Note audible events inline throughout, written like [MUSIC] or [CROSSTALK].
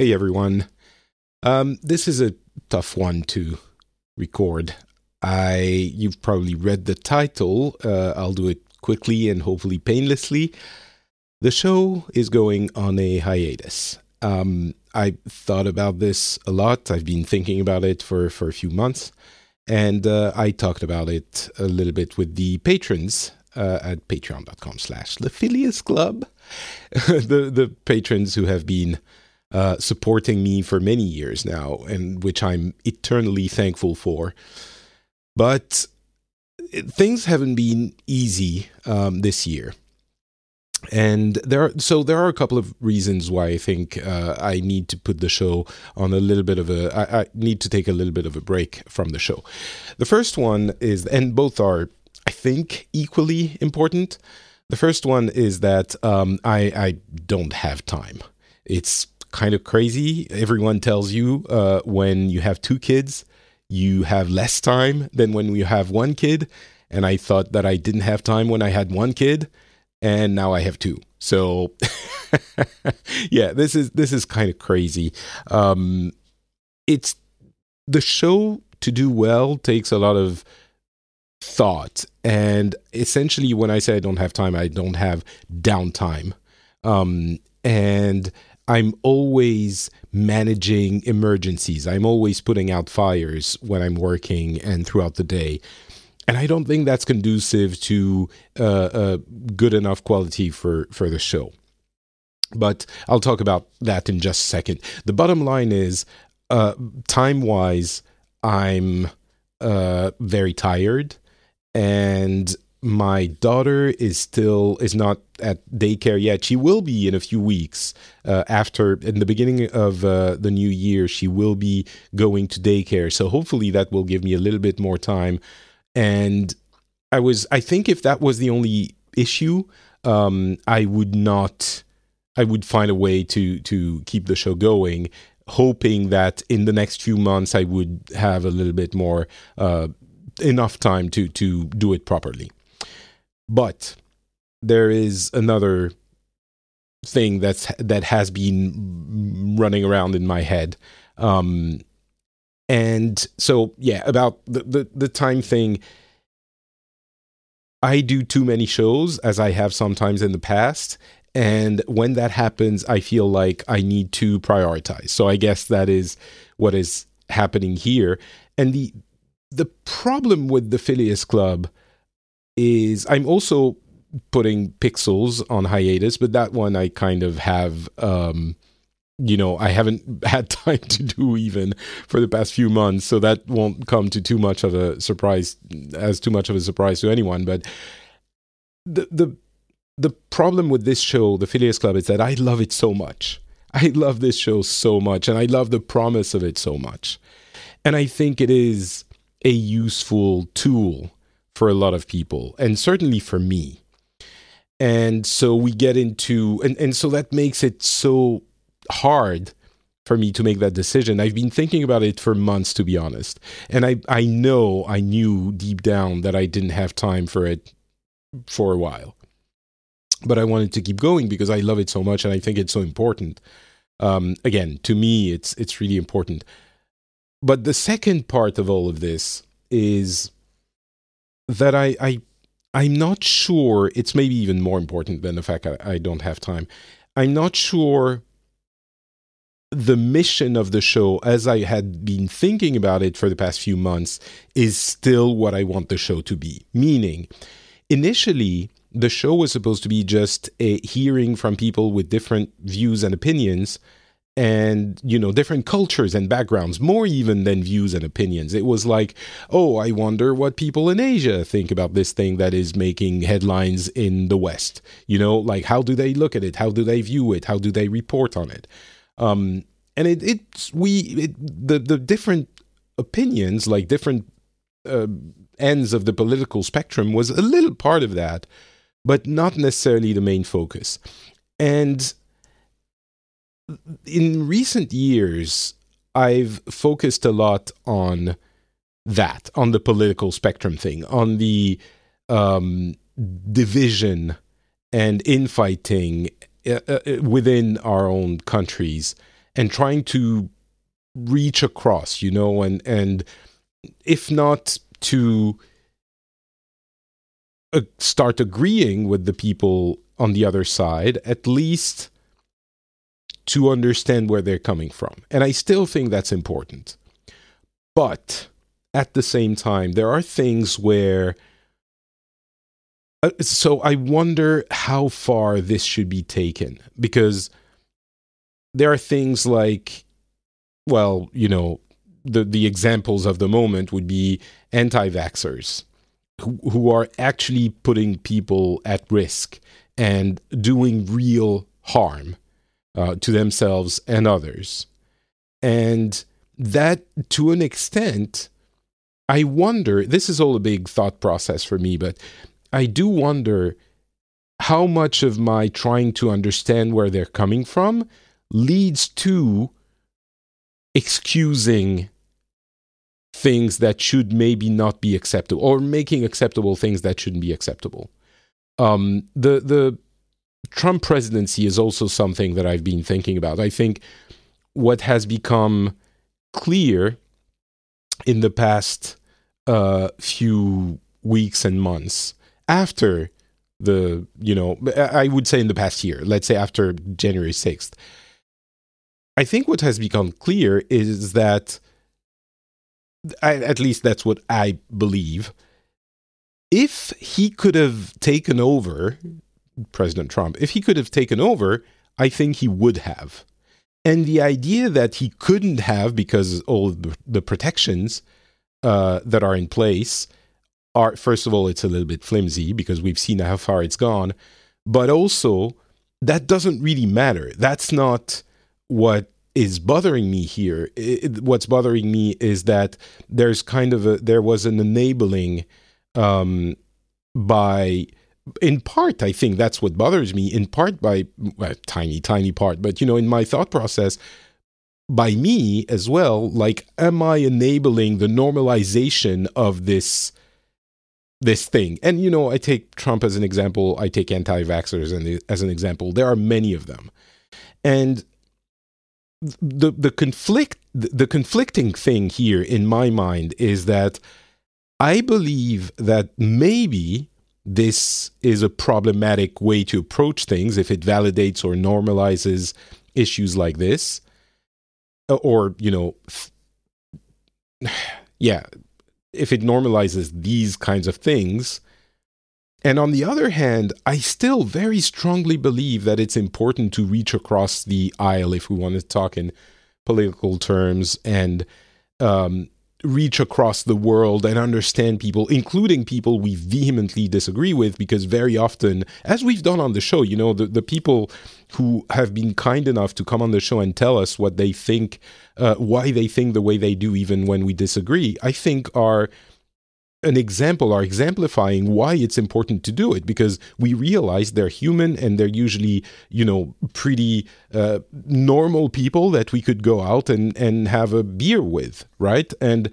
Hey everyone. Um, this is a tough one to record. I you've probably read the title. Uh, I'll do it quickly and hopefully painlessly. The show is going on a hiatus. Um, I thought about this a lot. I've been thinking about it for for a few months, and uh, I talked about it a little bit with the patrons uh, at Patreon.com/slash The Phileas Club. [LAUGHS] the the patrons who have been uh, supporting me for many years now, and which I'm eternally thankful for. But things haven't been easy um, this year. And there, are, so there are a couple of reasons why I think uh, I need to put the show on a little bit of a. I, I need to take a little bit of a break from the show. The first one is, and both are, I think, equally important. The first one is that um, I, I don't have time. It's kind of crazy. Everyone tells you uh, when you have two kids, you have less time than when you have one kid. And I thought that I didn't have time when I had one kid, and now I have two. So, [LAUGHS] yeah, this is this is kind of crazy. Um, it's the show to do well takes a lot of thought, and essentially, when I say I don't have time, I don't have downtime. Um, and I'm always managing emergencies. I'm always putting out fires when I'm working and throughout the day. And I don't think that's conducive to uh, a good enough quality for, for the show. But I'll talk about that in just a second. The bottom line is uh, time wise, I'm uh, very tired and my daughter is still is not at daycare yet. She will be in a few weeks. Uh, after in the beginning of uh, the new year, she will be going to daycare. So hopefully that will give me a little bit more time. And I was, I think, if that was the only issue, um, I would not. I would find a way to to keep the show going, hoping that in the next few months I would have a little bit more uh, enough time to to do it properly. But there is another thing that's that has been running around in my head. Um, and so yeah, about the, the, the time thing. I do too many shows as I have sometimes in the past. And when that happens, I feel like I need to prioritize. So I guess that is what is happening here. And the the problem with the Phileas Club is I'm also putting Pixels on hiatus, but that one I kind of have. Um, you know, I haven't [LAUGHS] had time to do even for the past few months, so that won't come to too much of a surprise, as too much of a surprise to anyone. But the the the problem with this show, the Phileas Club, is that I love it so much. I love this show so much, and I love the promise of it so much, and I think it is a useful tool for a lot of people, and certainly for me. And so we get into, and, and so that makes it so hard for me to make that decision. I've been thinking about it for months, to be honest. And I, I know, I knew deep down that I didn't have time for it for a while. But I wanted to keep going because I love it so much and I think it's so important. Um, again, to me, it's it's really important. But the second part of all of this is that I, I I'm not sure. It's maybe even more important than the fact I, I don't have time. I'm not sure the mission of the show, as I had been thinking about it for the past few months, is still what I want the show to be. Meaning, initially, the show was supposed to be just a hearing from people with different views and opinions and you know different cultures and backgrounds more even than views and opinions. It was like oh i wonder what people in asia think about this thing that is making headlines in the west. You know like how do they look at it? How do they view it? How do they report on it? Um and it it's we it, the the different opinions like different uh, ends of the political spectrum was a little part of that but not necessarily the main focus. And in recent years, I've focused a lot on that, on the political spectrum thing, on the um, division and infighting uh, uh, within our own countries and trying to reach across, you know, and and if not to uh, start agreeing with the people on the other side, at least to understand where they're coming from. And I still think that's important. But at the same time, there are things where. Uh, so I wonder how far this should be taken because there are things like, well, you know, the, the examples of the moment would be anti vaxxers who, who are actually putting people at risk and doing real harm uh, to themselves and others. And that, to an extent, I wonder this is all a big thought process for me, but I do wonder how much of my trying to understand where they're coming from leads to excusing things that should maybe not be acceptable or making acceptable things that shouldn't be acceptable. Um, the the Trump presidency is also something that I've been thinking about. I think what has become clear in the past uh, few weeks and months after the, you know, I would say in the past year, let's say after January 6th, I think what has become clear is that, I, at least that's what I believe, if he could have taken over President Trump, if he could have taken over, I think he would have. And the idea that he couldn't have because all the, protections uh, that are in place are, first of all, it's a little bit flimsy because we've seen how far it's gone. But also, that doesn't really matter. That's not what is bothering me here. It, what's bothering me is that there's kind of a, there was an enabling um, by in part, I think that's what bothers me, in part by well, tiny, tiny part, but you know, in my thought process, by me as well, like, am I enabling the normalization of this? this thing. And you know, I take Trump as an example, I take anti-vaxxers as an example. There are many of them. And the the conflict the conflicting thing here in my mind is that I believe that maybe this is a problematic way to approach things if it validates or normalizes issues like this. Uh, or you know [SIGHS] yeah if it normalizes these kinds of things. And on the other hand i still very strongly believe that it's important to reach across the aisle if we want to talk in political terms and um, reach across the world and understand people, including people we vehemently disagree with, because very often, as we've done on the show, you know, the, the people who have been kind enough to come on the show and tell us what they think, uh, why they think the way they do, even when we disagree, I think are an example are exemplifying why it's important to do it because we realize they're human and they're usually you know pretty uh, normal people that we could go out and and have a beer with right and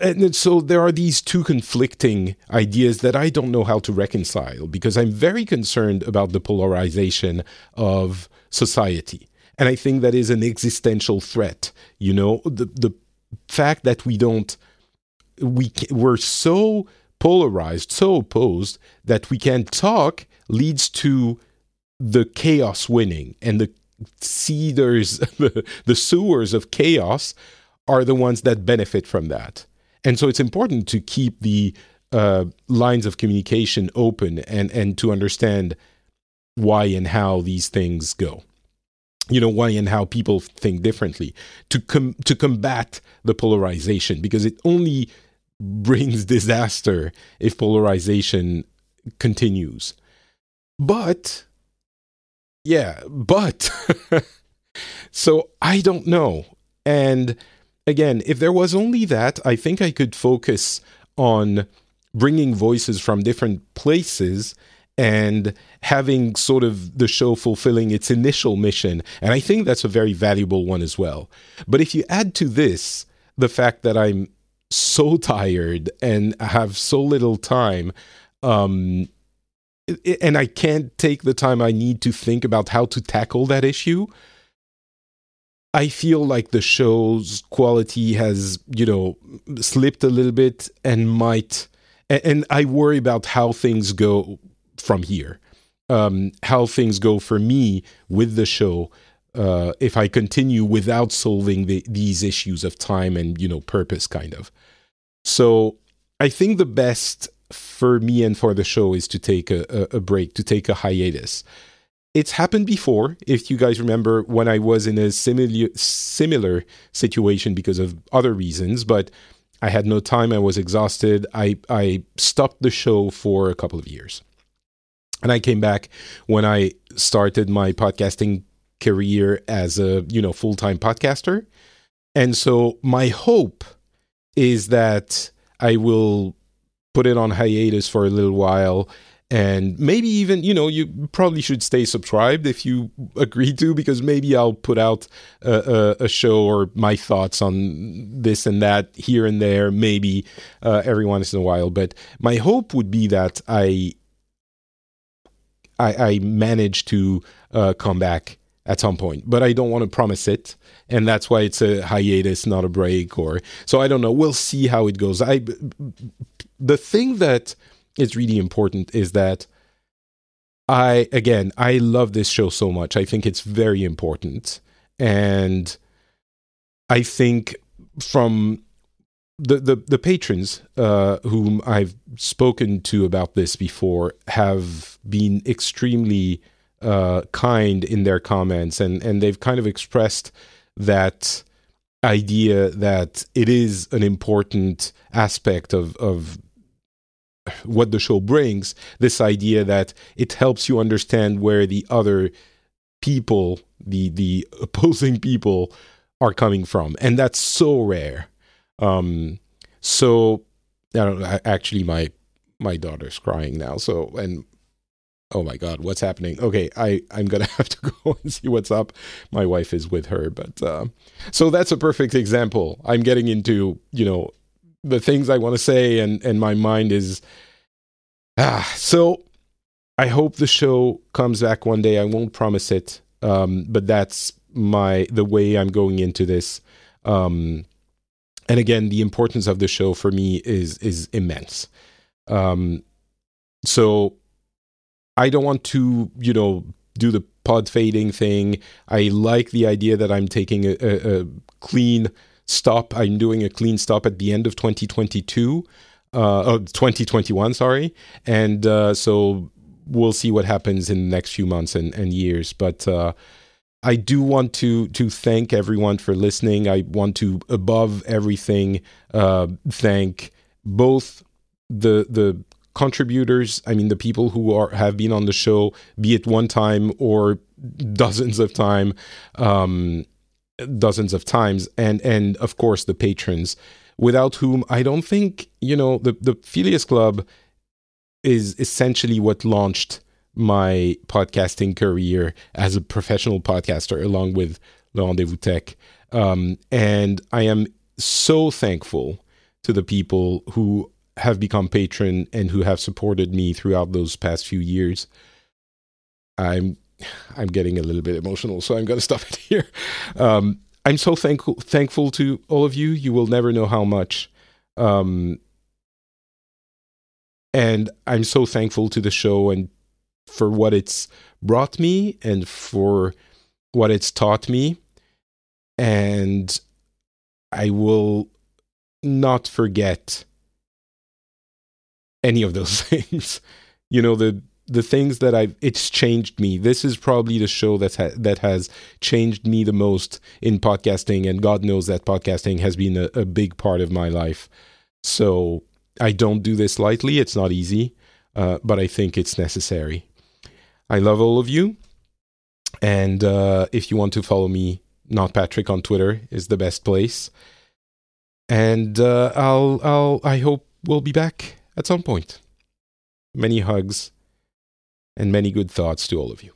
and so there are these two conflicting ideas that I don't know how to reconcile because I'm very concerned about the polarization of society. And I think that is an existential threat. You know, the, the fact that we don't we we're so polarized, so opposed that we can't talk leads to the chaos winning and the cedars, [LAUGHS] the, sowers of chaos are the ones that benefit from that. And so it's important to keep the uh, lines of communication open and, and to understand why and how these things go. You know why and how people think differently to com- to combat the polarization because it only brings disaster if polarization continues. But, yeah, but, [LAUGHS] so I don't know. And again, if there was only that, I think I could focus on bringing voices from different places and having sort of the show fulfilling its initial mission. And I think that's a very valuable one as well. But if you add to this the fact that I'm so tired and have so little time um, and I can't take the time I need to think about how to tackle that issue. I feel like the show's quality has, you know, slipped a little bit and might, and I worry about how things go from here, um, how things go for me with the show. Uh, if I continue without solving the, these issues of time and you know purpose, kind of. So I think the best for me and for the show is to take a, a, break, to take a hiatus. It's happened before, if you guys remember, when I was in a similar similar situation because of other reasons, but I had no time. I was exhausted. I I stopped the show for a couple of years, and I came back when I started my podcasting career as a you know full time podcaster. And so my hope is that I will put it on hiatus for a little while and maybe even you know you probably should stay subscribed if you agree to because maybe i'll put out a, a, a show or my thoughts on this and that here and there maybe uh, every once in a while but my hope would be that i i, I manage to uh, come back at some point but i don't want to promise it. And that's why it's a hiatus not a break or so i don't know. We'll see how it goes. I the thing that is really important is that I again I love this show so much. I think it's very important, and I think from the the, the patrons uh, whom I've spoken to about this before have been extremely uh, kind in their comments, and and they've kind of expressed that idea that it is an important aspect of of what the show brings this idea that it helps you understand where the other people the the opposing people are coming from and that's so rare. Um so i don't actually my my daughter's crying now so and oh my god what's happening okay i i'm gonna [LAUGHS] have to go [LAUGHS] and see what's up my wife is with her but uh, so that's a perfect example i'm getting into you know the things I want to say, and and my mind is ah. So I hope the show comes back one day. I won't promise it, um, but that's my the way I'm going into this. Um, and again, the importance of the show for me is is immense. Um, so I don't want to, you know, do the pod fading thing. I like the idea that I'm taking a, a, a clean stop. I'm doing a clean stop at the end of 2022, uh, oh, 2021, sorry. And uh, so we'll see what happens in the next few months and, and years. But uh, I do want to to thank everyone for listening. I want to, above everything, uh, thank both the the contributors. I mean, the people who are have been on the show, be it one time or dozens of time. Um, dozens of times and and of course the patrons without whom i don't think you know the the Phileas club is essentially what launched my podcasting career as a professional podcaster along with le rendezvous tech um, and i am so thankful to the people who have become patron and who have supported me throughout those past few years i'm I'm getting a little bit emotional, so I'm going to stop it [LAUGHS] here. Um, I'm so thankful thankful to all of you. You will never know how much. Um, and I'm so thankful to the show and for what it's brought me and for what it's taught me. And I will not forget any of those [LAUGHS] things. You know, the the things that I've it's changed me. This is probably the show that ha- that has changed me the most in podcasting, and God knows that podcasting has been a, a big part of my life. So I don't do this lightly. It's not easy, uh, but I think it's necessary. I love all of you, and uh, if you want to follow me, NotPatrick on Twitter is the best place. And uh, I'll I'll I hope we'll be back at some point. Many hugs and many good thoughts to all of you.